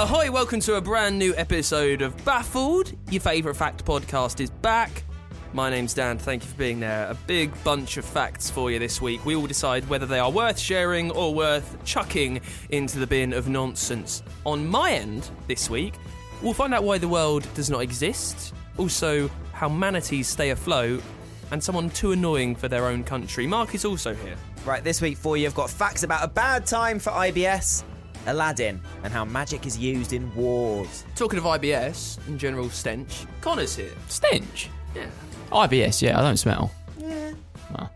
Ahoy, welcome to a brand new episode of Baffled. Your favourite fact podcast is back. My name's Dan, thank you for being there. A big bunch of facts for you this week. We will decide whether they are worth sharing or worth chucking into the bin of nonsense. On my end this week, we'll find out why the world does not exist, also, how manatees stay afloat, and someone too annoying for their own country. Mark is also here. Right, this week for you, I've got facts about a bad time for IBS, Aladdin, and how magic is used in wars. Talking of IBS and general stench, Connor's here. Stench. Yeah. IBS, yeah, I don't smell. Yeah.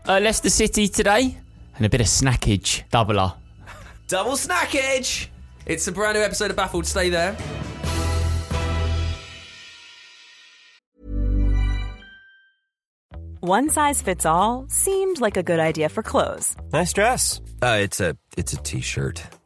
Uh, Leicester City today, and a bit of snackage. Doubler. Double snackage! It's a brand new episode of Baffled. Stay there. One size fits all seemed like a good idea for clothes Nice dress. Uh, it's a it's a t-shirt.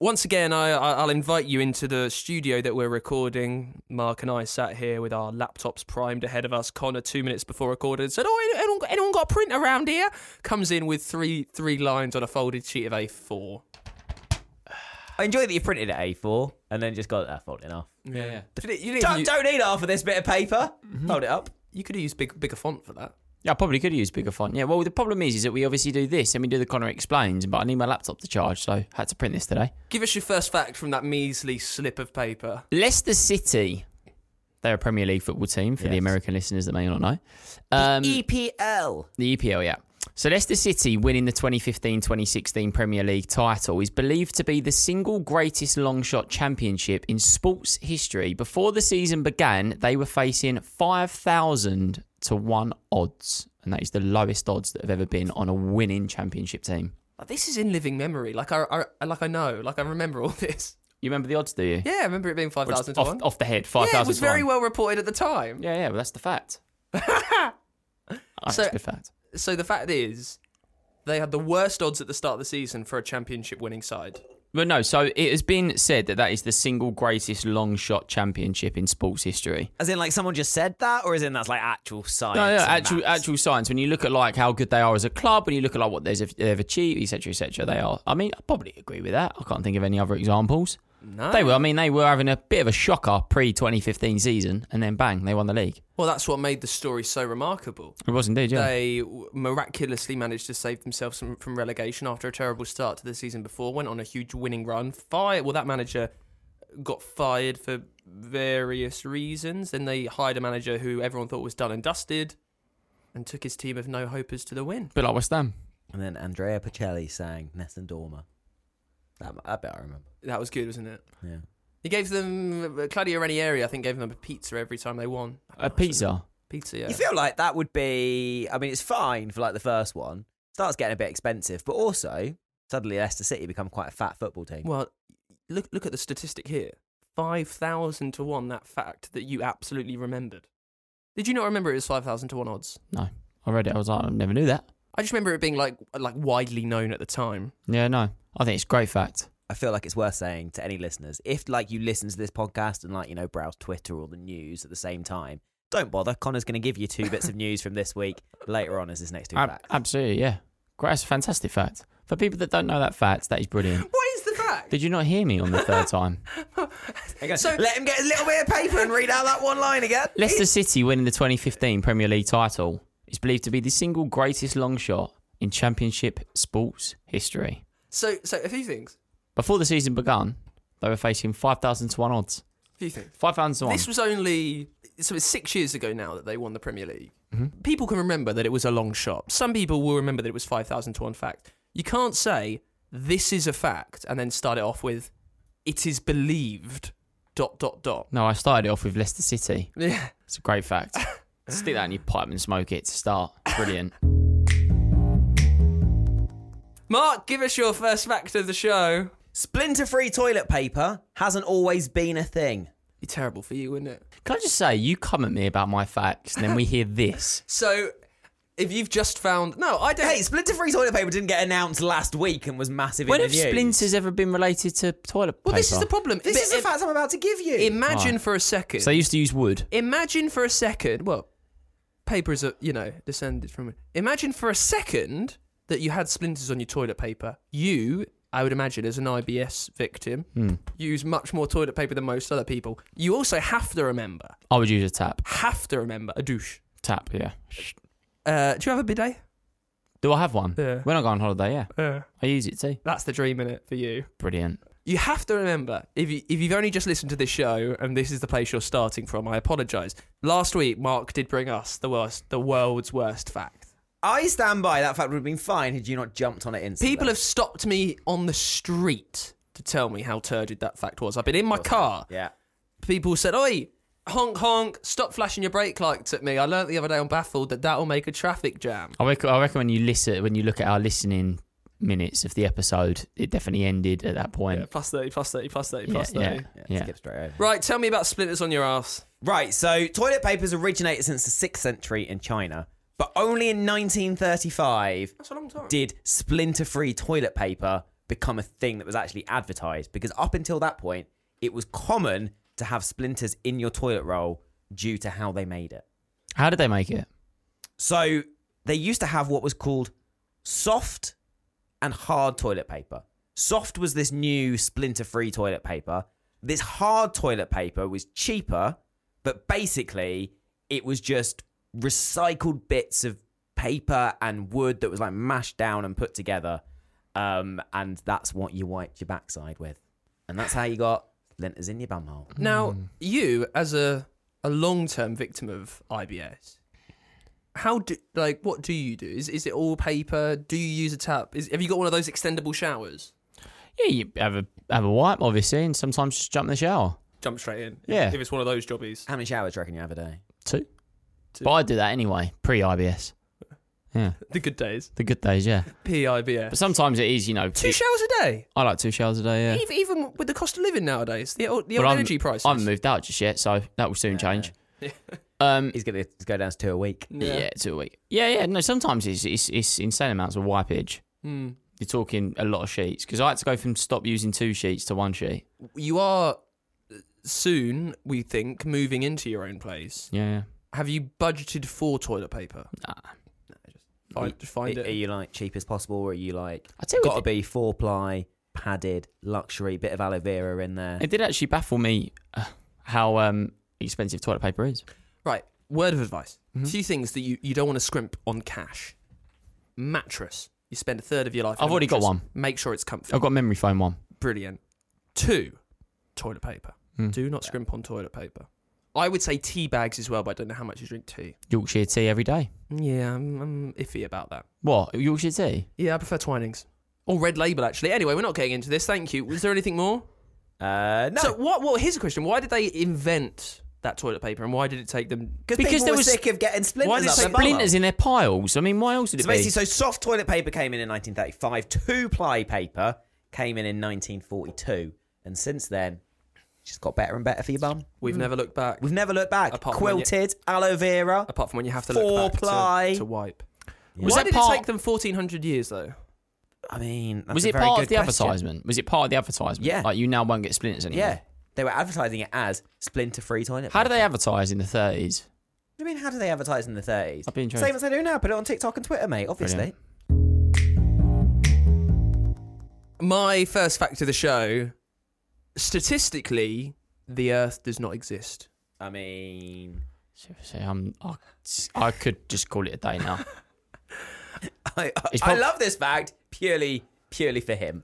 Once again, I, I- I'll invite you into the studio that we're recording. Mark and I sat here with our laptops primed ahead of us. Connor, two minutes before recording, said, "Oh, anyone, got- anyone got a print around here?" Comes in with three three lines on a folded sheet of A4. I enjoy that you printed it A4 and then just got that folded off. Yeah, yeah. You, even Don't, u- don't need half of this bit of paper. Hold it up. you could have used big, bigger font for that. Yeah, I probably could use bigger font. Yeah, well, the problem is, is that we obviously do this and we do the Connor explains, but I need my laptop to charge, so I had to print this today. Give us your first fact from that measly slip of paper. Leicester City, they're a Premier League football team for the American listeners that may not know. Um, E EPL. The EPL, yeah. So Leicester City winning the 2015-2016 Premier League title is believed to be the single greatest long shot championship in sports history. Before the season began, they were facing 5,000 to 1 odds, and that is the lowest odds that have ever been on a winning championship team. This is in living memory. Like I, I, like I know. Like I remember all this. You remember the odds, do you? Yeah, I remember it being five thousand to off, one. off the head, 5,000 yeah, it was very 1. well reported at the time. Yeah, yeah, well, that's the fact. That's So- a good fact. So the fact is, they had the worst odds at the start of the season for a championship winning side. But no, so it has been said that that is the single greatest long shot championship in sports history. As in, like, someone just said that, or is in that's like actual science? No, no, actual actual science. When you look at like how good they are as a club, when you look at like what they've, they've achieved, etc., etc., they are. I mean, I probably agree with that. I can't think of any other examples. No, They were. I mean, they were having a bit of a shocker pre 2015 season, and then bang, they won the league. Well, that's what made the story so remarkable. It was indeed, yeah. They miraculously managed to save themselves from, from relegation after a terrible start to the season before. Went on a huge winning run. Fire. Well, that manager got fired for various reasons. Then they hired a manager who everyone thought was done and dusted, and took his team of no hopers to the win. Bit like West Ham. And then Andrea Bocelli sang Nessun Dorma. That, that bet I remember. That was good, wasn't it? Yeah. He gave them uh, Claudio Ranieri. I think gave them a pizza every time they won. A pizza. Pizza. Yeah. You feel like that would be. I mean, it's fine for like the first one. Starts getting a bit expensive, but also suddenly Leicester City become quite a fat football team. Well, look look at the statistic here. Five thousand to one. That fact that you absolutely remembered. Did you not remember it was five thousand to one odds? No, I read it. I was like, I never knew that. I just remember it being like like widely known at the time. Yeah, no, I think it's a great fact. I feel like it's worth saying to any listeners if like you listen to this podcast and like you know browse Twitter or the news at the same time, don't bother. Connor's going to give you two bits of news from this week later on as his next two Ab- facts. absolutely, yeah. Great, that's a fantastic fact. For people that don't know that fact, that is brilliant. What is the fact? Did you not hear me on the third time? So- let him get a little bit of paper and read out that one line again. Leicester City winning the 2015 Premier League title is believed to be the single greatest long shot in Championship sports history. So so a few things. Before the season began, they were facing 5,000 to 1 odds. you think? Five thousand to one. This was only so it's six years ago now that they won the Premier League. Mm-hmm. People can remember that it was a long shot. Some people will remember that it was five thousand to one fact. You can't say this is a fact and then start it off with it is believed. Dot dot dot. no, I started it off with Leicester City. Yeah. It's a great fact. Stick that in your pipe and smoke it to start. Brilliant. Mark, give us your first fact of the show. Splinter free toilet paper hasn't always been a thing. Be terrible for you, wouldn't it? Can I just say, you come at me about my facts, and then we hear this. So, if you've just found no, I don't. Hey, splinter free toilet paper didn't get announced last week and was massive When in have the news. splinters ever been related to toilet paper? well, this is the problem. This But is the im- fact I'm about to give you. Imagine for a second. So they used to use wood. imagine for a second. Well, paper is a you know descended from. Imagine for a second that you had splinters on your toilet paper. You, I would imagine, as an IBS victim, Hmm. use much more toilet paper than most other people. You also have to remember, I would use a tap. have to remember a douche. Tap, yeah. Uh, do you have a bidet? Do I have one? Yeah. When I go on holiday, yeah. Uh, I use it too. that's the dream in it for you. Brilliant. You have to remember if you if you've only just listened to this show and this is the place you're starting from, I apologise. Last week, Mark did bring us the worst, the world's worst fact. I stand by that fact would have been fine had you not jumped on it instantly. People have stopped me on the street to tell me how turgid that fact was. I've been in my car. Yeah. People said, "Oi, honk honk, stop flashing your brake lights at me." I learnt the other day on Baffled that that'll make a traffic jam. I reckon, I reckon when you listen, when you look at our listening minutes of the episode, it definitely ended at that point. Yeah, plus thirty, plus thirty, plus thirty, Yeah, plus yeah, thirty. Yeah, yeah. skip straight over. Right, tell me about splinters on your ass. Right, so toilet papers originated since the 6th century in China, but only in 1935 That's a long time. did splinter free toilet paper become a thing that was actually advertised. Because up until that point, it was common to have splinters in your toilet roll due to how they made it. How did they make it? So they used to have what was called soft and hard toilet paper. Soft was this new splinter free toilet paper. This hard toilet paper was cheaper, but basically it was just recycled bits of paper and wood that was like mashed down and put together. Um, and that's what you wiped your backside with. And that's how you got splinters in your bumhole. Now, you as a a long term victim of IBS, how do like what do you do? Is is it all paper? Do you use a tap? Is have you got one of those extendable showers? Yeah, you have a have a wipe, obviously, and sometimes just jump in the shower. Jump straight in. Yeah. If it's one of those jobbies. How many showers do you reckon you have a day? Two. Two. But I do that anyway, pre IBS. Yeah, The good days. the good days, yeah. PIBS. But sometimes it is, you know. Two it- showers a day. I like two showers a day, yeah. Even, even with the cost of living nowadays, the old, the old energy prices. I haven't moved out just yet, so that will soon change. Um, He's going to go down to two a week. yeah. two a week. Yeah, yeah. No, sometimes it's it's, it's insane amounts of wipeage. Hmm. You're talking a lot of sheets because I had to go from stop using two sheets to one sheet. You are uh, soon, we think, moving into your own place. Yeah, yeah. Have you budgeted for toilet paper? Nah. Find, just find are, it. Are you like cheap as possible, or are you like I tell you got to be four ply, padded, luxury, bit of aloe vera in there? it did actually baffle me uh, how um, expensive toilet paper is. Right, word of advice. Mm-hmm. Two things that you, you don't want to scrimp on cash. Mattress. You spend a third of your life. in I've a already got mattress. one. Make sure it's comfy. I've got a memory foam one. Brilliant. Two, toilet paper. Hmm. Do not scrimp on toilet paper. I would say tea bags as well, but I don't know how much you drink tea. Yorkshire tea every day. Yeah, I'm, I'm iffy about that. What? Yorkshire tea? Yeah, I prefer Twinings. Or Red Label, actually. Anyway, we're not getting into this. Thank you. Was there anything more? Uh, no, So, what? What? Here's a question. Why did they invent that toilet paper, and why did it take them? because because people there were was- sick of getting splinters Why did up they their say bum Splinters hole. in their piles. I mean, why else would it So be? basically, so soft toilet paper came in in 1935. Two ply paper came in in 1942, and since then, it's just got better and better for your bum. We've mm. never looked back. We've never looked back. Apart from when you- Quilted, aloe vera. apart from when you have to Four look back ply. to, to wipe. Was Why that did part- it take them 1400 years, though? I mean, that's was a it very part good of the question. advertisement? Was it part of the advertisement? Yeah. Like you now won't get splinters anymore. Yeah, they were advertising it as splinter-free toilet. How do they advertise in the 30s? I mean, how do they advertise in the 30s? I'd be intrigued. Same as they do now. Put it on TikTok and Twitter, mate. Obviously. Brilliant. My first fact of the show statistically, the Earth does not exist. I mean, Seriously, I'm, I, I could just call it a day now. I, I, It's I love this fact purely, purely for him.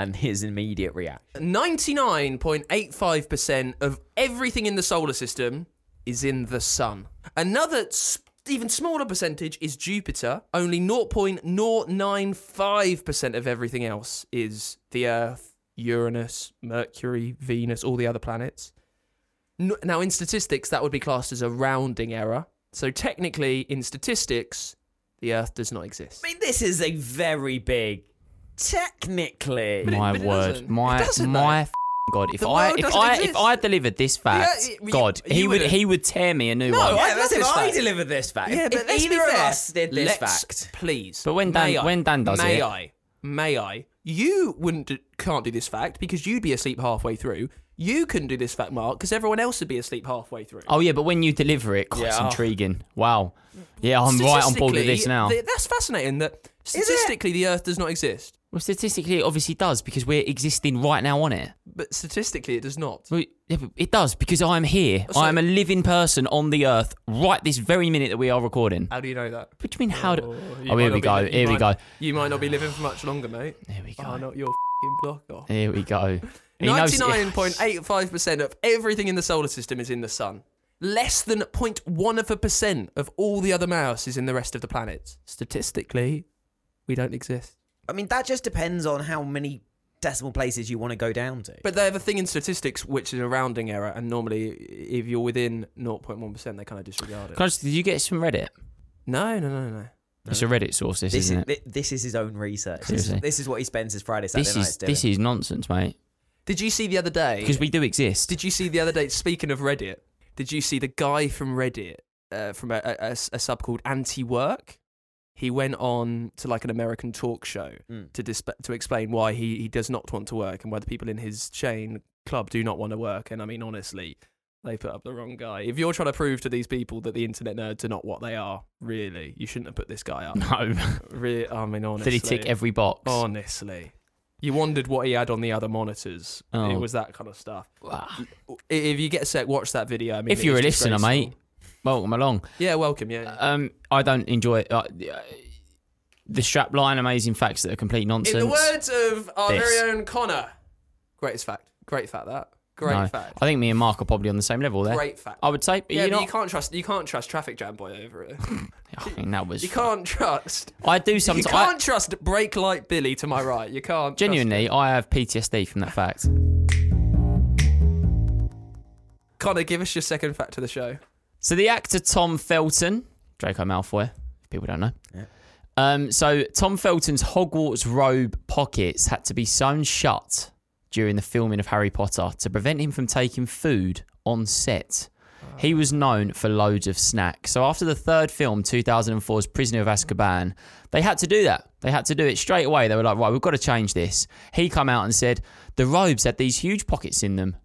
And his immediate reaction. 99.85% of everything in the solar system is in the sun. Another s- even smaller percentage is Jupiter. Only 0.095% of everything else is the Earth, Uranus, Mercury, Venus, all the other planets. Now, in statistics, that would be classed as a rounding error. So, technically, in statistics, the Earth does not exist. I mean, this is a very big. Technically, But it- my but it word, doesn't. my It doesn't, my though. f- God, if The I world if doesn't I exist. if I delivered this fact, Yeah, you- God, you he would wouldn't. he would tear me a new No, one. I yeah, love that's if this I fact. delivered this fact. Yeah, if but let's either be of fair. us did this Let's- fact, please. But when Dan- may I, when Dan does may it- I, may I? You wouldn't do, can't do this fact because you'd be asleep halfway through. You couldn't do this fact, Mark, because everyone else would be asleep halfway through. Oh yeah, but when you deliver it, God, it's Yeah. intriguing. Wow. Yeah, I'm right on board with this Statistically, now. th- That's fascinating. That statistically, the Earth does not exist, Well, statistically, it obviously does because we're existing right now on it. but statistically, it does not. Well, yeah, but It does because I'm here. Oh, so- I'm a living person on the earth right this very minute that we are recording. How do you know that? What do you mean? How do? Oh, you Oh, might here we go. you Here we might- go. You might not be living for much longer, mate. Here we go. Oh, not your f***ing block off. Here we go. He knows- 99.85% of everything in the solar system is in the sun. Less than 0.1 of a percent of all the other mass is in the rest of the planets. Statistically, we don't exist. I mean, that just depends on how many decimal places you want to go down to. But they have a thing in statistics which is a rounding error, and normally, if you're within 0.1%, they kind of disregard it. Can I just- did you get it from Reddit? No, no, no, no. It's a Reddit source, this, this is isn't it? thi- this is his own research. This Seriously. is, this is what he spends his Friday Saturday This nights is doing. this is nonsense, mate. Did you see the other day? Because we do exist. Did you see the other day? Speaking of Reddit, did you see the guy from Reddit uh, from a, a- a s- a sub called Anti Work? He went on to like an American talk show Mm. to disp- to explain why he, he does not want to work and why the people in his chain club do not want to work. And I mean, honestly, they put up the wrong guy. If you're trying to prove to these people that the internet nerds are not what they are, really, you shouldn't have put this guy up. no. Re- I mean, honestly, Did he tick every box? honestly. You wondered what he had on the other monitors. Oh. It was that kind of stuff. Wow. If you get a sec, watch that video. I mean, If you're a listener, mate. Welcome along. Yeah, welcome. Yeah. Um, I don't enjoy it. Uh, the strap line, amazing facts that are complete nonsense. In the words of our This. very own Connor, greatest fact. Great fact. That. Great No. fact. I think me and Mark are probably on the same level there. Great fact. I would say, but yeah, not. you can't trust. You can't trust traffic jam boy over it. I think that was. You can't trust. I do You sometimes. can't trust brake light Billy to my right. You can't. genuinely. I have PTSD from that fact. Connor, give us your second fact to the show. So the actor Tom Felton, Draco Malfoy, if people don't know. Yeah. Um, so Tom Felton's Hogwarts robe pockets had to be sewn shut during the filming of Harry Potter to prevent him from taking food on set. He was known for loads of snacks. So after the third film, 2004's Prisoner of Azkaban, they had to do that. They had to do it straight away. They were like, right, we've got to change this. He come out and said the robes had these huge pockets in them.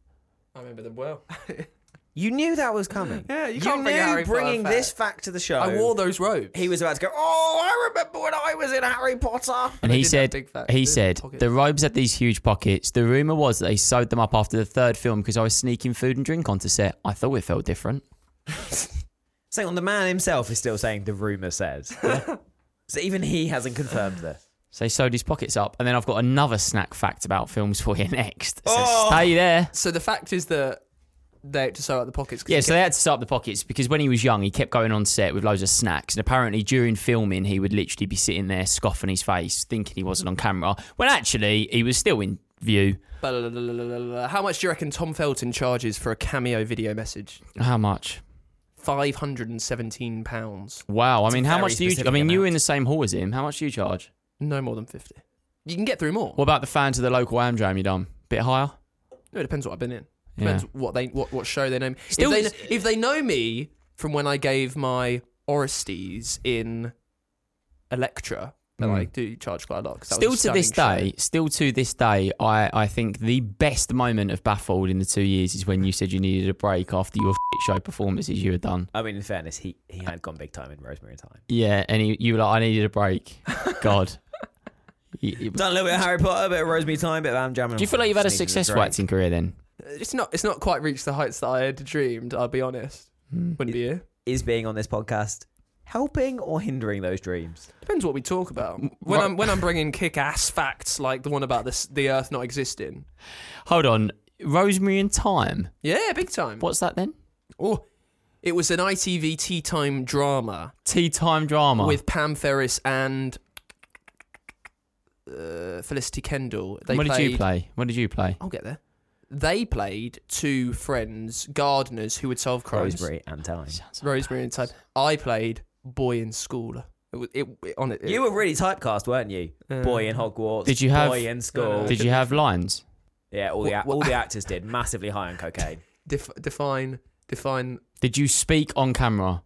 I remember them well. You knew that was coming. Yeah, you you can't knew bring a Harry Potter bringing fact. this fact to the show. I wore those robes. He was about to go. Oh, I remember when I was in Harry Potter. And he did said, big fat- he big said, pockets. the robes had these huge pockets. The rumor was that they sewed them up after the third film because I was sneaking food and drink onto set. I thought it felt different. Saying on the man himself is still saying the rumor says. so even he hasn't confirmed this. So he sewed his pockets up. And then I've got another snack fact about films for you next. So Oh. stay there. So the fact is that they had to sew up the pockets. Yeah, so they had to sew up the pockets because when he was young, he kept going on set with loads of snacks. And apparently, during filming, he would literally be sitting there scoffing his face, thinking he wasn't on camera, when actually he was still in view. How much do you reckon Tom Felton charges for a cameo video message? How much? Five hundred and seventeen pounds. Wow. I mean, how much do you? I mean, you were in the same hall as him. How much do you charge? No more than fifty. You can get through more. What about the fans of the local Amdram you done? Bit higher? No, it depends what I've been in. Yeah. What they what, what show they know me. Still- if, they, if they know me from when I gave my Orestes in Electra, then Mm. I do charge quite a lot. 'cause that Still a to this stunning day, still to this day, I, I think the best moment of Baffled in the two years is when you said you needed a break after your show performances you had done. I mean, in fairness, he, he had gone big time in Rosemary Thyme. Yeah, and you, you were like, I needed a break. God. You- you- Done a little bit of Harry Potter, a bit of Rosemary Thyme, a bit of Am Jam. do you feel like you've had a successful acting career then? Show. It's not it's not quite reached the heights that I had dreamed. I'll be honest. Hmm. Wouldn't be you. Is being on this podcast helping or hindering those dreams? Depends what we talk about. When I'm when I'm bringing kick-ass facts like the one about this, the Earth not existing. Hold on. Rosemary and Thyme. Yeah, big time. What's that then? Oh, it was an ITV tea time drama Tea time drama. with Pam Ferris and uh, Felicity Kendal. They what played, did you play? What did you play? I'll get there. They played two friends, gardeners who would solve crimes. Rosemary and Thyme. Rosemary and Thyme. I played boy in school. It, was- it, it on it. You were really typecast, weren't you? Uh, boy in Hogwarts. Did you have- boy in school? Did you have lines? yeah, all the What- ac- all the actors did. Massively high on cocaine. def- define define. Did you speak on camera?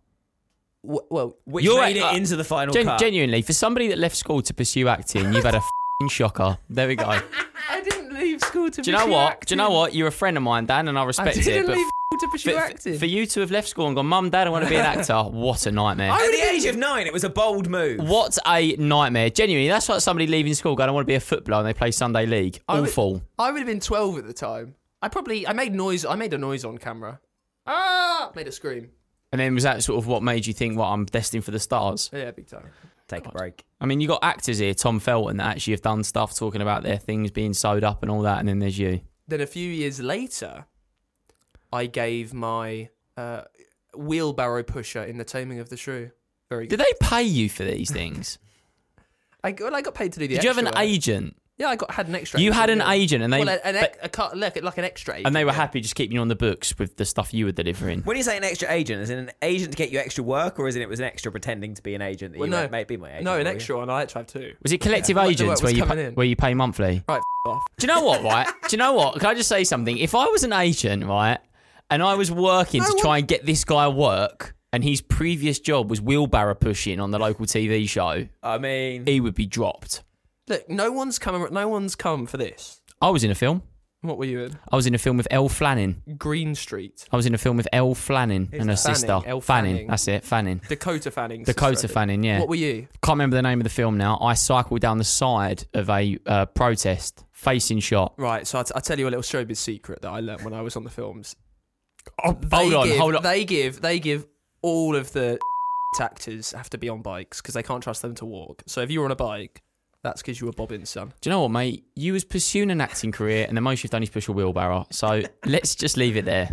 wh- Well, Which You're made it uh, into the final Gen- cut. genuinely, for somebody that left school to pursue acting, you've had a f***ing shocker. There we go. I didn't leave school to. Do you know pursue what? Do you know acting. what? You're a friend of mine, Dan, and I I respect didn't it. But leave school to pursue for, acting. for you to have left school and gone, Mum, Dad, I want to be an actor. What a nightmare. At the age of nine, it was a bold move. What a nightmare. Genuinely, that's like somebody leaving school going, I want to be a footballer and they play Sunday League. I would- Awful. I would have been 12 at the time. I probably I made noise. I made a noise on camera. Ah! Made a scream. And then was that sort of what made you think, well, I'm destined for the stars? Yeah, big time. Take a break. I mean, you got actors here, Tom Felton, that actually have done stuff talking about their things being sewed up and all that, and then there's you. Then a few years later, I gave my uh, wheelbarrow pusher in the Taming of the Shrew. Very Good. Did they pay you for these things? I, well, I got paid to do the. Did you have an work. agent? Yeah, I got had an extra. You had an yeah. agent, and they well, an, but- a, cut- like, like an extra. Agent, and they were yeah. happy just keeping you on the books with the stuff you were delivering. When you say an extra agent, is it an agent to get you extra work, or is it it was an extra pretending to be an agent that Well, you no. went, be my agent? No, an will you?" extra one. I like to have two. Was it collective Yeah. Agents where you coming pay, in. where you pay monthly? Right, f- off. Do you know what, right? Do you know what? Can I just say something? If I was an agent, right, and I was working to No try and get this guy work, and his previous job was wheelbarrow pushing on the local TV show, I mean, he would be dropped. Look, no one's come. No one's come for this. I was in a film. What were you in? I was in a film with Elle Flanning. Green Street. I was in a film with Elle Flanning and her Fanning, sister. Elle Fanning. Fanning. That's it, Fanning. Dakota Fanning. Dakota sister, Fanning, yeah. What were you? Can't remember the name of the film now. I cycled down the side of a uh, protest, facing shot. Right, so I'll, tell you a little showbiz secret that I learned when I was on the films. Oh, hold on, give, hold on. They give, they give all of the actors have to be on bikes because they can't trust them to walk. So if you're on a bike, that's because you were Bobbin's son. Do you know what, mate? You was pursuing an acting career, and the most you've done is push a wheelbarrow. So let's just leave it there.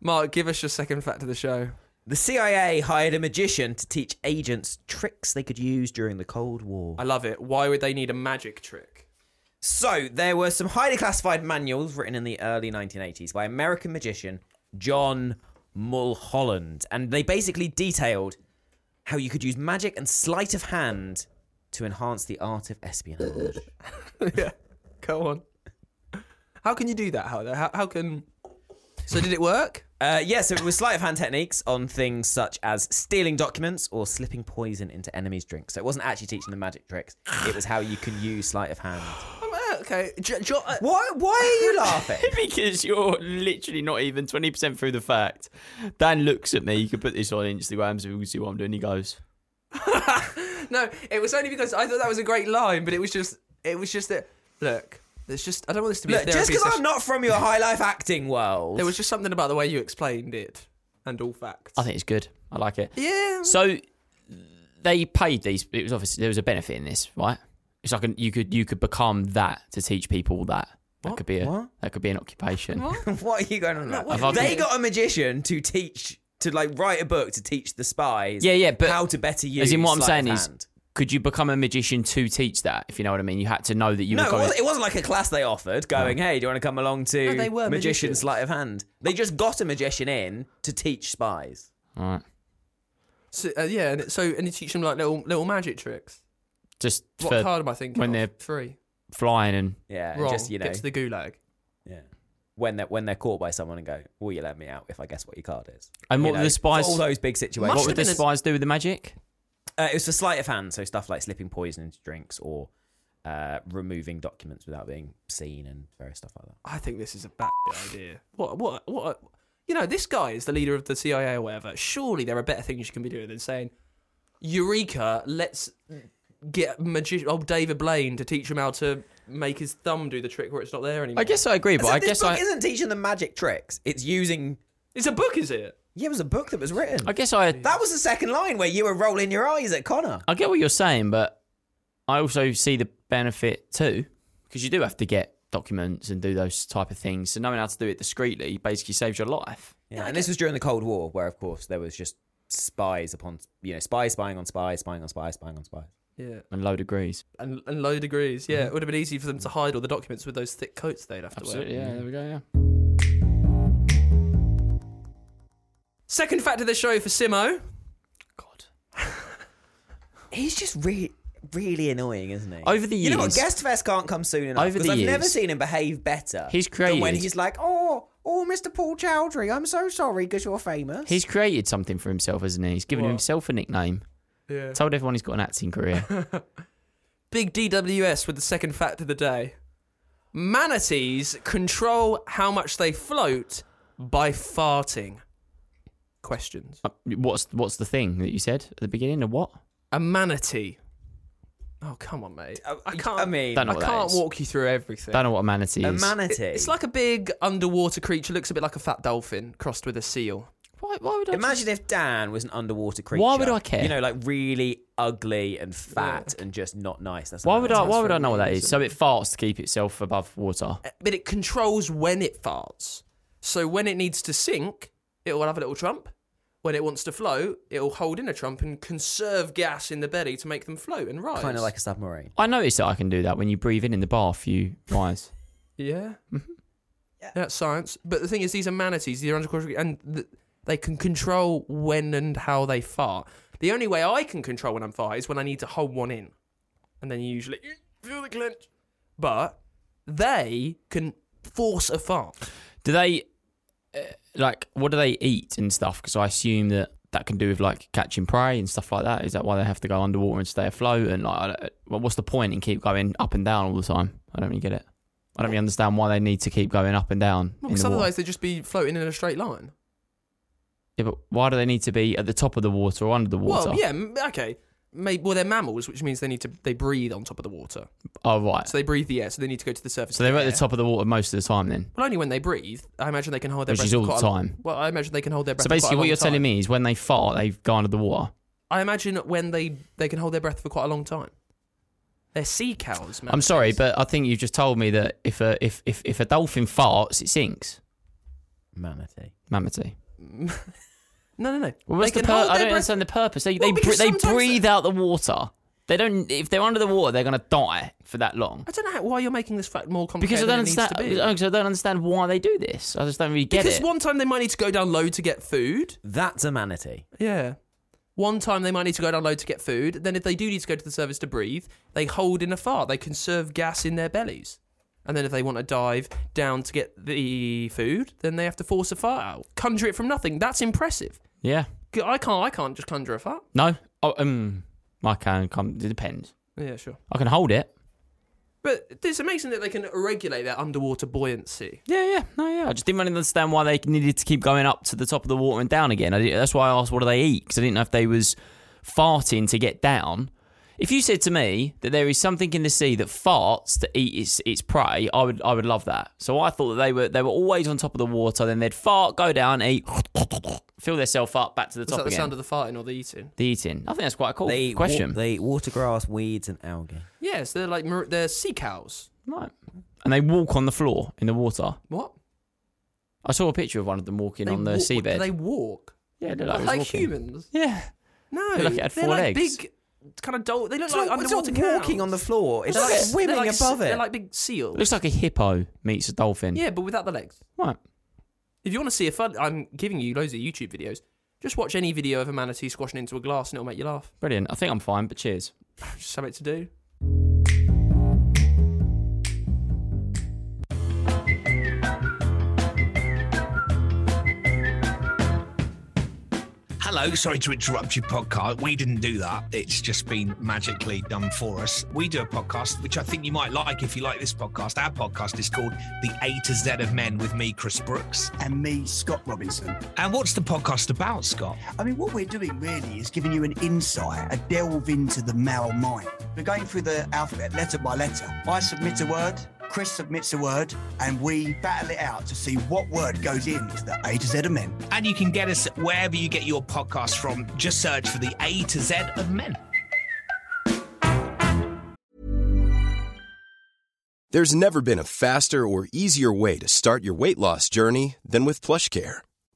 Mark, give us your second fact of the show. the CIA hired a magician to teach agents tricks they could use during the Cold War. I love it. Why would they need a magic trick? So, there were some highly classified manuals written in the early 1980s by American magician John Mulholland, and they basically detailed how you could use magic and sleight of hand to enhance the art of espionage. yeah, go on. How can you do that? How how, how can? So did it work? Uh, yeah, so it was sleight of hand techniques on things such as stealing documents or slipping poison into enemies' drinks. So it wasn't actually teaching them magic tricks; it was how you can use sleight of hand. Okay. Uh, Why? Why are you laughing? because you're literally not even 20% through the fact. Dan looks at me. You can put this on Instagram so we can see what I'm doing. He goes, no, it was only because I thought that was a great line, but it was just it was just that. Look, there's just I don't want this to be Look, just because I'm not from your high life acting world, There was just something about the way you explained it and all facts. I think it's good. I like it. yeah. So they paid these. It was obviously there was a benefit in this, right? It's like an, you could you could become that to teach people that. That What? could be a What? that could be an occupation. what are you going on about? what- they got a magician to teach to like write a book to teach the spies. Yeah, yeah, but- how to better use. As in, what I'm saying is, hand. could you become a magician to teach that? If you know what I mean, you had to know that you no, were it going. wasn't, it wasn't like a class they offered. Going, hey, do you want to come along to No, they were magician magicians. sleight of hand? They just got a magician in to teach spies. All right. So, uh, yeah, and so and you teach them like little little magic tricks. Just What for card am I thinking? when of? they're- three. flying and Yeah, and Wrong. just you know, Get to the gulag. yeah. When they're when they're caught by someone and go, will you let me out if I guess what your card is? and You what know, would the spies? for all those big situations. What Must would have the been a- spies do with the magic? Uh, it was for sleight of hand, so stuff like slipping poison into drinks or uh, removing documents without being seen and various stuff like that. I think this is a bad idea. What? What? What? You know, this guy is the leader of the CIA or whatever. Surely there are better things you can be doing than saying, "Eureka! Let's get magician old oh, David Blaine to teach him how to make his thumb do the trick where it's not there anymore." I guess I agree, but So I this guess book I isn't teaching them magic tricks. It's using. it's a book, is it? Yeah, it was a book that was written. I guess I That was the second line where you were rolling your eyes at Connor. I get what you're saying, but I also see the benefit too, because you do have to get documents and do those type of things. So knowing how to do it discreetly basically saves your life. Yeah, and this was during the Cold War, where of course there was just spies upon you know spies spying on spies, spying on spies, spying on spies. Yeah, And low degrees. and, and low degrees. Yeah, mm-hmm. it would have been easy for them to mm. hide all the documents with those thick coats they'd have to Absolutely. wear. Yeah, there we go. Yeah. Second fact of the show for Simo. God. He's just really, really annoying, isn't he? Over the years, you know what? Guest Fest can't come soon enough. Over because the I've never seen him behave better. He's than when he's like, oh, oh, Mr. Paul Chowdhury, I'm so sorry because you're famous. He's created something for himself, hasn't he? He's given What? himself a nickname. Yeah. Told everyone he's got an acting career. Big DWS with the second fact of the day. Manatees control how much they float by farting. Questions. Uh, what's what's the thing that you said at the beginning? A what? A manatee. Oh come on, mate. I can't. I mean, Don't know I what that can't is. walk you through everything. Don't know what a manatee is. a is. manatee. It's like a big underwater creature. Looks a bit like a fat dolphin crossed with a seal. Why, why would I Imagine if Dan was an underwater creature. Why would I care? You know, like really ugly and fat and just not nice. That's Why would. I? Why would I know what that weird, is? isn't So it farts to keep itself above water. But it controls when it farts. So when it needs to sink, it will have a little trump. When it wants to float, it will hold in a trump and conserve gas in the belly to make them float and rise. Kind of like a submarine. I noticed that I can do that when you breathe in in the bath. You rise. Yeah. Mm-hmm. That's science. But the thing is, these are manatees. These are underwater, and th- they can control when and how they fart. The only way I can control when I'm farting is when I need to hold one in, and then you usually feel the clench. But they can force a fart. Do they uh, like what do they eat and stuff? Because I assume that that can do with like catching prey and stuff like that. Is that why they have to go underwater and stay afloat? And like, I don't- what's the point in keep going up and down all the time? I don't really get it. I don't really understand why they need to keep going up and down Because the water. otherwise they'd just be floating in a straight line. Yeah, but why do they need to be at the top of the water or under the water? Well, yeah, m- okay. Maybe, well, they're mammals, which means they need to they breathe on top of the water. Oh right. So they breathe the air, so they need to go to the surface. So of they're at air. the top of the water most of the time then. Well, only when they breathe. I imagine they can hold their Which breath is for all the quite a time. well, I imagine they can hold their breath. So for quite basically, a what long you're time. telling me is when they fart, they go under the water. I imagine when they they can hold their breath for quite a long time. They're sea cows, man. I'm sorry, but I think you've just told me that if a if if, if a dolphin farts, it sinks. Manatee. Manatee. no, no, no. Well, they what's the can pur- I don't breath. understand the purpose. They Well, they, br- because they sometimes breathe out the water. They don't. If they're under the water, they're going to die for that long. I don't know how, why you're making this fact more complicated Because I don't than it needs understand. to be. Because I don't understand why they do this. I just don't really get it. because it. one time they might need to go down low to get food. That's a manatee. Yeah. One time they might need to go down low to get food. Then if they do need to go to the surface to breathe, they hold in a fart. They conserve gas in their bellies. And then if they want to dive down to get the food, then they have to force a fart out. Conjure it from nothing. That's impressive. yeah. I can't. I can't just conjure a fart. No. Oh, um. I can come. It depends. Yeah, sure. I can hold it. But it's amazing that they can regulate their underwater buoyancy. Yeah, yeah, no, yeah. I just didn't really understand why they needed to keep going up to the top of the water and down again. That's why I asked, what do they eat? Because I didn't know if they was farting to get down. If you said to me that there is something in the sea that farts to eat its its prey, I would I would love that. So I thought that they were they were always on top of the water. Then they'd fart, go down, eat, fill themselves up, back to the Is top that the again. sound of the farting or the eating? the eating. I think that's quite a cool They eat question. Wa- they eat water grass, weeds, and algae. Yes, they're like mar- they're sea cows. right. And they walk on the floor in the water. What? I saw a picture of one of them walking They on the wa- seabed. They walk yeah, they're like, like, it was walking. humans. Yeah. No, They look like it had they're four like legs. big, kind of dull. They look It's like not, it's underwater not walking cows. on the floor. It's They're like like- swimming they're like, above it. They're like big seals. Looks like a hippo meets a dolphin. yeah, but without the legs. Right. If you want to see a fun, I'm giving you loads of YouTube videos. Just watch any video of a manatee squashing into a glass and it'll make you laugh. Brilliant. I think I'm fine, but cheers. Just something to do. Hello, sorry to interrupt your podcast. We didn't do that. It's just been magically done for us. We do a podcast, which I think you might like if you like this podcast. Our podcast is called The A to Z of Men with me, Chris Brooks. and me, Scott Robinson. And what's the podcast about, Scott? I mean, what we're doing really is giving you an insight, a delve into the male mind. We're going through the alphabet letter by letter. I submit a word, Chris submits a word, and we battle it out to see what word goes into the A to Z of men. And you can get us wherever you get your podcast from. Just search for the A to Z of men. There's never been a faster or easier way to start your weight loss journey than with PlushCare.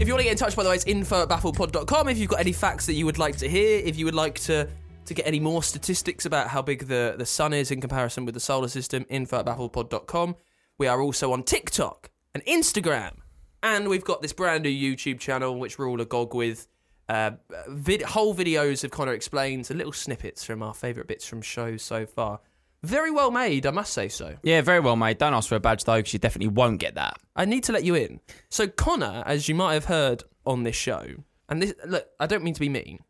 If you want to get in touch, by the way, it's info at bafflepod.com. If you've got any facts that you would like to hear, if you would like to to get any more statistics about how big the, the sun is in comparison with the solar system, info at bafflepod.com. We are also on TikTok and Instagram. And we've got this brand new YouTube channel, which we're all agog with. Uh, vid- whole videos of Connor explains and little snippets from our favourite bits from shows so far. Very well made, I must say so. Yeah, very well made. Don't ask for a badge though, because you definitely won't get that. I need to let you in. So Connor, as you might have heard on this show, and this look, I don't mean to be mean.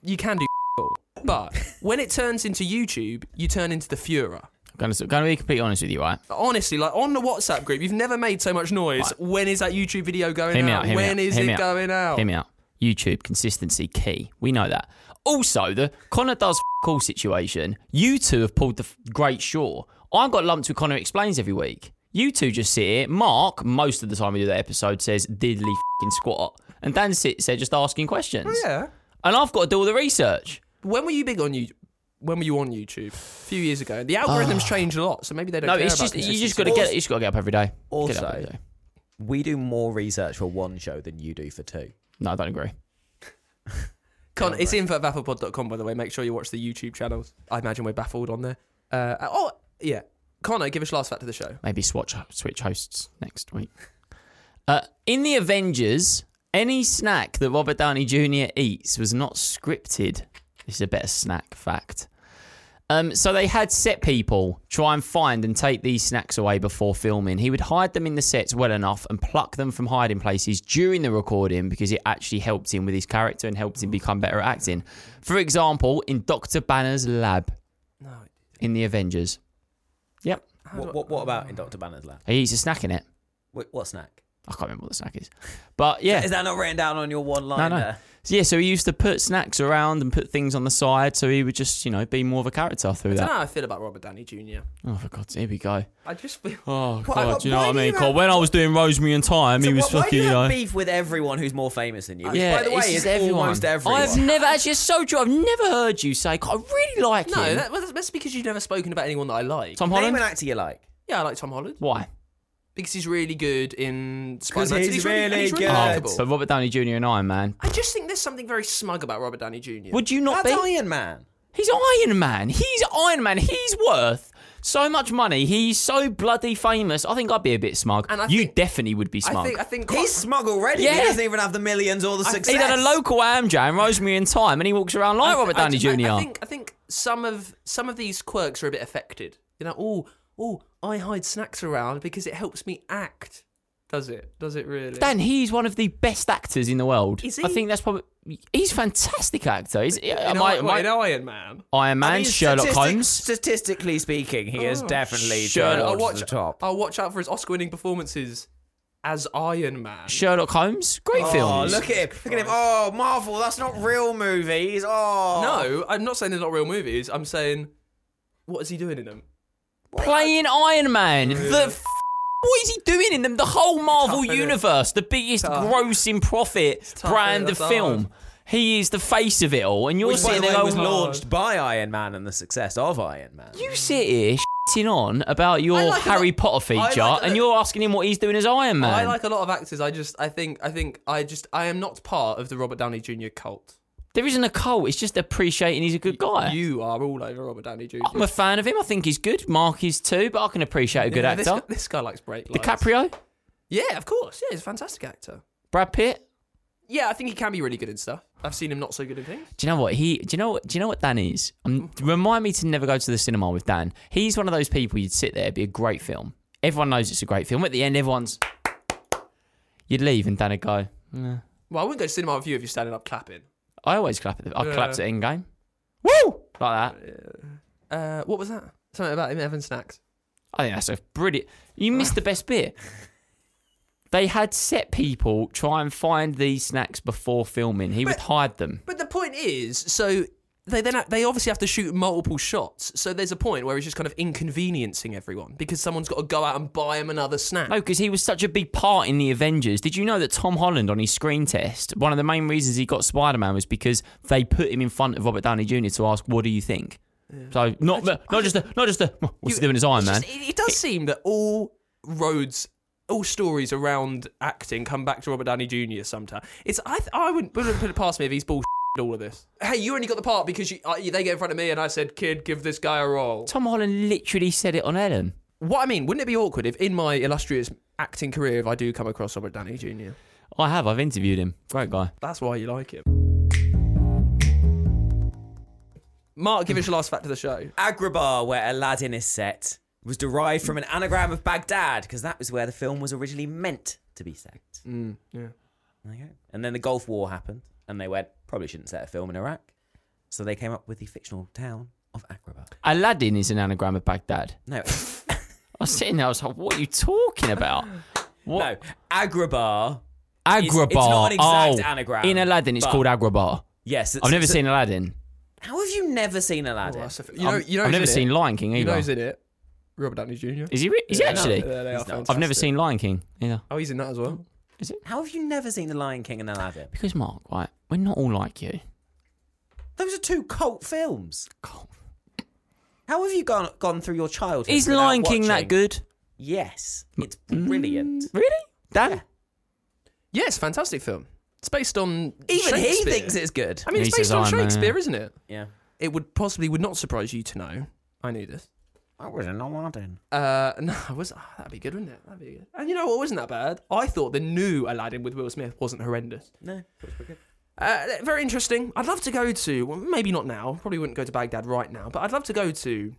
You can do all, but when it turns into YouTube, you turn into the Führer. Going to, going to be completely honest with you, right? Honestly, like on the WhatsApp group, you've never made so much noise. When is that YouTube video going Hear me out? out. Hear me When out, is hear it me out, going out? Hear me out. YouTube consistency key. We know that. Also, the Connor does f- all situation. You two have pulled the f- great shore. I've got lumped with Connor explains every week. You two just sit here. Mark, most of the time we do that episode, says diddly fing squat, and Dan sits there just asking questions. Oh, yeah. And I've got to do all the research. When were you big on YouTube? When were you on YouTube? A few years ago. The algorithms changed a lot, so maybe they don't. Ah. No, care it's about just you just got to get. You just got to get up every day. Get up Also, every day. we do more research for one show than you do for two. No, I don't agree. Con- it's info at bafflepod.com, by the way. Make sure you watch the YouTube channels. I imagine we're baffled on there. Uh, oh, yeah. Connor, give us last fact of the show. Maybe switch switch hosts next week. Uh, in the Avengers, any snack that Robert Downey Jr. eats was not scripted. This is a better snack fact. Um, so they had set people try and find and take these snacks away before filming. He would hide them in the sets well enough and pluck them from hiding places during the recording because it actually helped him with his character and helped him become better at acting. For example, in Dr. Banner's lab No. in the Avengers. Yep. What, what, what about in Dr. Banner's lab? He eats a snack in it. What, what snack? I can't remember what the snack is. But yeah. Is that not written down on your one No, line no. there? So, yeah, so he used to put snacks around and put things on the side, so he would just, you know, be more of a character through I don't know that. how I feel about Robert Downey Jr. Oh, for God's here we go. I just feel. Oh, Why- God, do you know why what I do mean? you God, have- when I was doing Rosemary and Thyme, he was why, why do fucking, you you know. beef with everyone who's more famous than you? Which, Yeah, by the way, it's is just everyone. almost everyone. I've never actually, it's so true. I've never heard you say, God, I really like No, him. that, well, that's because you've never spoken about anyone that I like. Tom Name Holland? an actor you like. Yeah, I like Tom Holland Why? Because he's really good in Spider-Man. he's and really, and he's really really good. likable. But Robert Downey Jr. and Iron Man. I just think there's something very smug about Robert Downey Jr. Would you not That's be? Iron Man. He's Iron Man. He's Iron Man. He's worth so much money. He's so bloody famous. I think I'd be a bit smug. And I you think- definitely would be smug. I think I think He's smug already. Yeah. He doesn't even have the millions or the I- success. He had a local Amjam, Rosemary in Thyme, and he walks around like I- Robert Downey I- Jr. I, think I think some of some of these quirks are a bit affected. You know, oh oh, I hide snacks around because it helps me act. Does it? Does it really? Dan, he's one of the best actors in the world. Is he? I think that's probably. He's a fantastic actor. He's, in, am I- Iron, am I- in Iron Man. Iron Man, I mean, Sherlock statistic- Holmes. Statistically speaking, he is Oh, definitely Sherlock- towards I'll watch the top. I'll watch out for his Oscar-winning performances as Iron Man. Sherlock Holmes, great Oh, films. look at him! Look at him! Oh, Marvel, that's not real movies. Oh, No, I'm not saying they're not real movies. I'm saying, what is he doing in them? Playing Iron Man. The f- what is he doing in them? The whole Marvel Tough, universe, the biggest grossing profit tough, brand of film. hard. He is the face of it all, and you're Which, by sitting the way, was going, launched by Iron Man and the success of Iron Man. You sit here shitting on about your like Harry Potter feature, like and you're asking him what he's doing as Iron Man. I like a lot of actors. I just, I think, I think, I just, I am not part of the Robert Downey Jr. cult. There isn't a cult. It's just appreciating he's a good guy. You are all over Robert Downey Jr. I'm a fan of him. I think he's good. Mark is too, but I can appreciate a good Yeah, actor. This, guy- this guy likes break. lights. DiCaprio, Yeah, of course. Yeah, he's a fantastic actor. Brad Pitt. Yeah, I think he can be really good in stuff. I've seen him not so good in things. Do you know what he? Do you know what? Do you know what Dan is? Um, remind me to never go to the cinema with Dan. He's one of those people you'd sit there, it'd be a great film. Everyone knows it's a great film. At the end, everyone's. You'd leave and Dan would go. Well, I wouldn't go to cinema with you if you're standing up clapping. I always clap at. The, I Yeah. clapped at Endgame. Woo! Like that. Uh, what was that? Something about him having snacks. I think that's a brilliant. You missed the best bit. They had set people try and find these snacks before filming. He would hide them. But the point is, so they then they obviously have to shoot multiple shots. So there's a point where he's just kind of inconveniencing everyone because someone's got to go out and buy him another snack. No, because he was such a big part in the Avengers. Did you know that Tom Holland on his screen test, one of the main reasons he got Spider Man was because they put him in front of Robert Downey Jr. to ask, "What do you think?" So not not just a, not just a what's he doing as Iron Man. just- it, it does seem that all roads, all stories around acting come back to Robert Downey Jr. Sometimes it's I th- I wouldn't, wouldn't put it past me if he's bullshit all of this. Hey, you only got the part because you, uh, they get in front of me and I said, "Kid, give this guy a role." Tom Holland literally said it on Ellen. What I mean, wouldn't it be awkward if in my illustrious acting career, if I do come across Robert Downey Jr. I have. I've interviewed him. Great guy. That's why you like him. Mark, give us your last fact of the show. Agrabah, where Aladdin is set, was derived from an anagram of Baghdad because that was where the film was originally meant to be set. Mm, yeah. There you go. And then the Gulf War happened, and they went, probably shouldn't set a film in Iraq. So they came up with the fictional town of Agrabah. Aladdin is an anagram of Baghdad. No, I was sitting there. I was like, "What are you talking about?" What? no, Agrabah. Agrabah. it's not an exact oh, anagram, In Aladdin, it's but- called Agrabah. Yes, it's- I've never it's- seen Aladdin. How have you never seen Aladdin? Oh, that's a f- you know, I've- you know I've who's never in seen it? Lion King You either. know who's in it? Robert Downey Jr. Is he? Re- is he Yeah, actually? no, they are He's. I've never fantastic. seen Lion King either. Oh, he's in that as well. Is it? How have you never seen The Lion King and Aladdin? Because Mark, right? We're not all like you. Those are two cult films. Cult How have you gone gone through your childhood? Is without Lion King that good? Yes, it's brilliant. Mm, really? Dan? Yes, fantastic film. It's based on Even he Shakespeare. thinks it's good. I mean, He it's based says on Iron Man, Shakespeare, isn't it? Yeah, It would possibly would not surprise you to know. I knew this. I was in Aladdin. Uh, no, it was oh, that'd be good, wouldn't it? That'd be good. And you know what wasn't that bad? I thought the new Aladdin with Will Smith wasn't horrendous. No, good. Uh, very interesting. I'd love to go to, well, maybe not now, probably wouldn't go to Baghdad right now, but I'd love to go to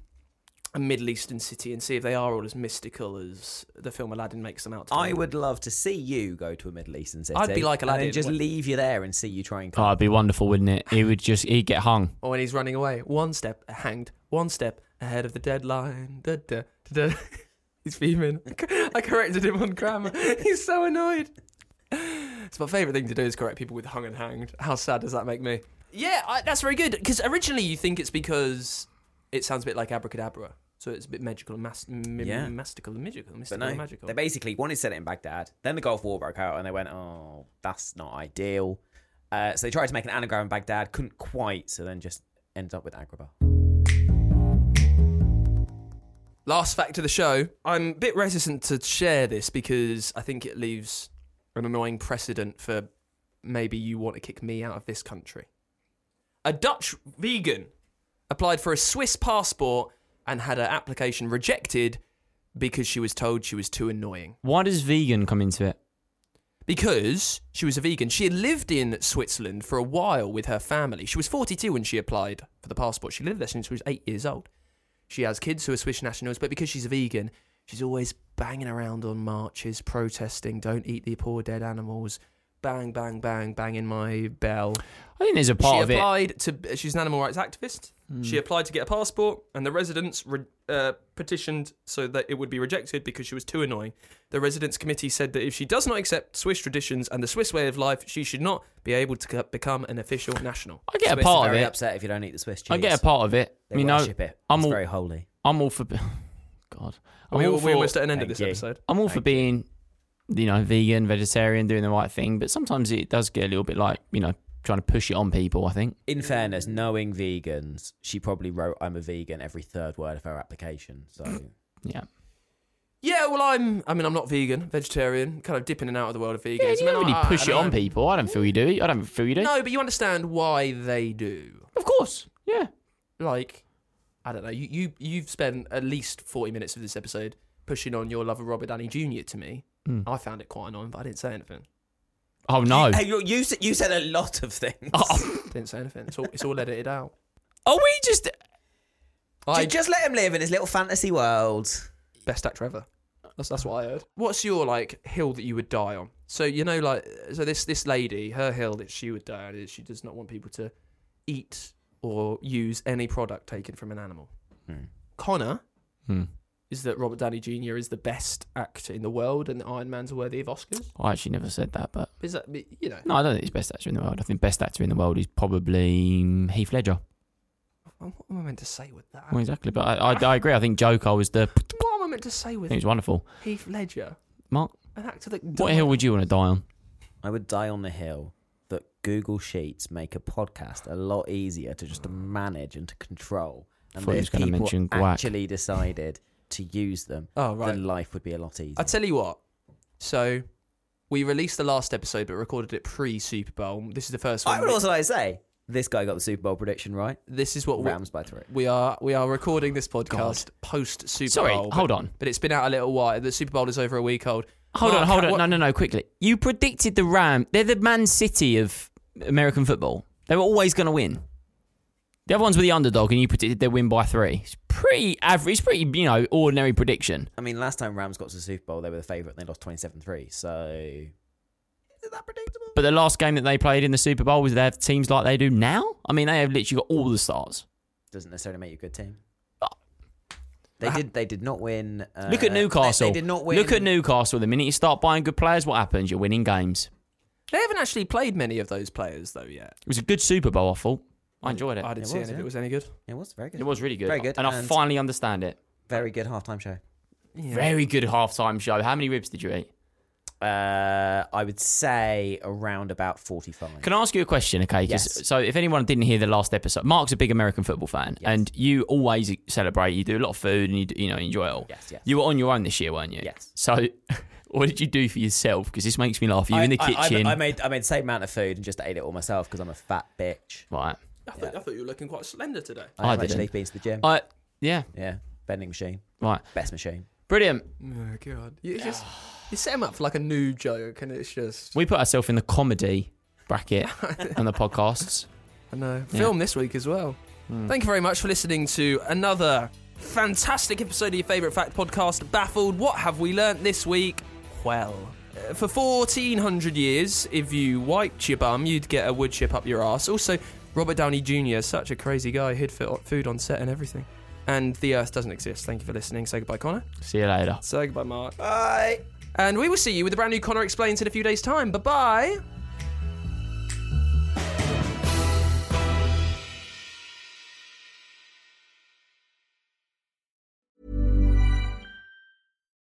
a Middle Eastern city and see if they are all as mystical as the film Aladdin makes them out to be. I be. would love to see you go to a Middle Eastern city. I'd be like and Aladdin. just What- leave you there and see you try and Oh, it'd be wonderful, wouldn't it? He would just he'd get hung. Or when he's running away, one step hanged, one step ahead of the deadline. Da, da, da, da. He's fuming. I corrected him on grammar. He's so annoyed. It's my favourite thing to do is correct people with hung and hanged. How sad does that make me? Yeah, I, that's very good. Because originally you think it's because it sounds a bit like abracadabra. So it's a bit magical and mas- m- Yeah. mystical and magical. But Mystical no, and magical. they basically wanted to set it in Baghdad. Then the Gulf War broke out, and they went, "Oh, that's not ideal." Uh, so they tried to make an anagram in Baghdad, couldn't quite. So then just ended up with Agrabah. Last fact of the show. I'm a bit reticent to share this because I think it leaves an annoying precedent for maybe you want to kick me out of this country. A Dutch vegan applied for a Swiss passport and had her application rejected because she was told she was too annoying. Why does vegan come into it? Because she was a vegan. She had lived in Switzerland for a while with her family. She was 42 when she applied for the passport. She lived there since she was eight years old. She has kids who are Swiss nationals, but because she's a vegan, she's always banging around on marches, protesting, don't eat the poor dead animals. Bang, bang, bang, banging my bell. I think there's a part she of it. She applied to. She's an animal rights activist. Hmm. She applied to get a passport, and the residents re, uh, petitioned so that it would be rejected because she was too annoying. The residents' committee said that if she does not accept Swiss traditions and the Swiss way of life, she should not be able to c- become an official national. I get a part are of very it. upset if you don't eat the Swiss cheese. I get a part of it. They you know, worship it. I'm it's all, very holy. I'm all for. God, I'm we, all we're for. almost at an end of this you. episode. I'm all for being, you know, vegan, vegetarian, doing the right thing. But sometimes it does get a little bit like, you know, trying to push it on people. I think. In fairness, knowing vegans, she probably wrote "I'm a vegan" every third word of her application. So Yeah. Yeah, well, I'm. I mean, I'm not vegan, vegetarian, kind of dipping in and out of the world of vegans. Yeah, I you don't really I- I push it on know. people. I don't feel you do. I don't feel you do. No, but you understand why they do. Of course. Yeah. Like, I don't know. You you you've spent at least forty minutes of this episode pushing on your love of Robert Downey Jr. to me. Mm. I found it quite annoying, but I didn't say anything. Oh no. Hey, you, you said you said a lot of things. Oh, Didn't say anything. It's all it's all edited out. are we just? I Ju- just let him live in his little fantasy world. best actor ever. That's that's what I heard. What's your like hill that you would die on? So you know, like, so this this lady, her hill that she would die on is she does not want people to eat or use any product taken from an animal. Hmm. Connor Hmm. Is that Robert Downey Jr. is the best actor in the world and the Iron Man's worthy of Oscars. I actually never said that, but Is that you know? no, I don't think he's best actor in the world. I think best actor in the world is probably Heath Ledger. What am I meant to say with that? Well, exactly, but I, I, I agree. I think Joker was the. What am I meant to say with think it was wonderful. Heath Ledger, Mark, an actor that? what died- hill would you want to die on? I would die on the hill that Google Sheets make a podcast a lot easier to just manage and to control. And Thought that he was if gonna people mention guac. actually decided to use them, Oh right. then life would be a lot easier. I tell you what. So, we released the last episode, but recorded it pre Super Bowl. This is the first one. I would we- also like to say this guy got the Super Bowl prediction right. this is what we, Rams by three. we are. We are recording this podcast post Super Sorry, Bowl. but- hold on. But it's been out a little while. The Super Bowl is over a week old. Hold Mark, on, hold on. what- No, no, no, quickly. You predicted the Ram. They're the Man City of American football. They were always going to win. The other ones were the underdog, and you predicted they'd win by three. It's pretty average, it's pretty, you know, ordinary prediction. I mean, last time Rams got to the Super Bowl, they were the favourite and they lost 27 3. So. Is that predictable? But the last game that they played in the Super Bowl was they have teams like they do now. I mean, they have literally got all the stars. Doesn't necessarily make you a good team. Oh. They did. They did not win. Uh, Look at Newcastle. They, they did not win. Look at Newcastle. The minute you start buying good players, what happens? You're winning games. They haven't actually played many of those players though yet. It was a good Super Bowl, I thought. I enjoyed it. I didn't It see was, any if yeah. it was any good. It was very good. It was really good. Very good. And, I and finally understand it. very good halftime show. Very good halftime show. How many ribs did you eat? Uh, I would say around about 45. Can I ask you a question, okay? 'Cause- Yes. So, if anyone didn't hear the last episode, Mark's a big American football fan, Yes. and you always celebrate. You do a lot of food, and you do, you know enjoy it all. Yes, yes. You were on your own this year, weren't you? Yes. So, what did you do for yourself? Because this makes me laugh. You I, in the I- I- kitchen, I, made I made the same amount of food and just ate it all myself because I'm a fat bitch. right? I thought, I thought you were looking quite slender today. I, have didn't. actually been to the gym. I yeah, yeah, bending machine, right. best machine. Brilliant. Oh god, you just you set him up for like a new joke, and it's just We put ourselves in the comedy bracket on the podcasts. I know. Yeah. Film this week as well. Thank you very much for listening to another fantastic episode of your favourite fact podcast, Baffled. What have we learnt this week? Well, uh, for 1400 years, if you wiped your bum, you'd get a wood chip up your ass. Also, Robert Downey Jr., is such a crazy guy, hid fo- food on set and everything. And the Earth doesn't exist. Thank you for listening. Say goodbye, Connor. See you later. Say goodbye, Mark. Bye. And we will see you with a brand new Connor Explains in a few days' time. Bye bye.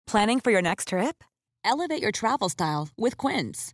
Planning for your next trip? Elevate your travel style with Quince.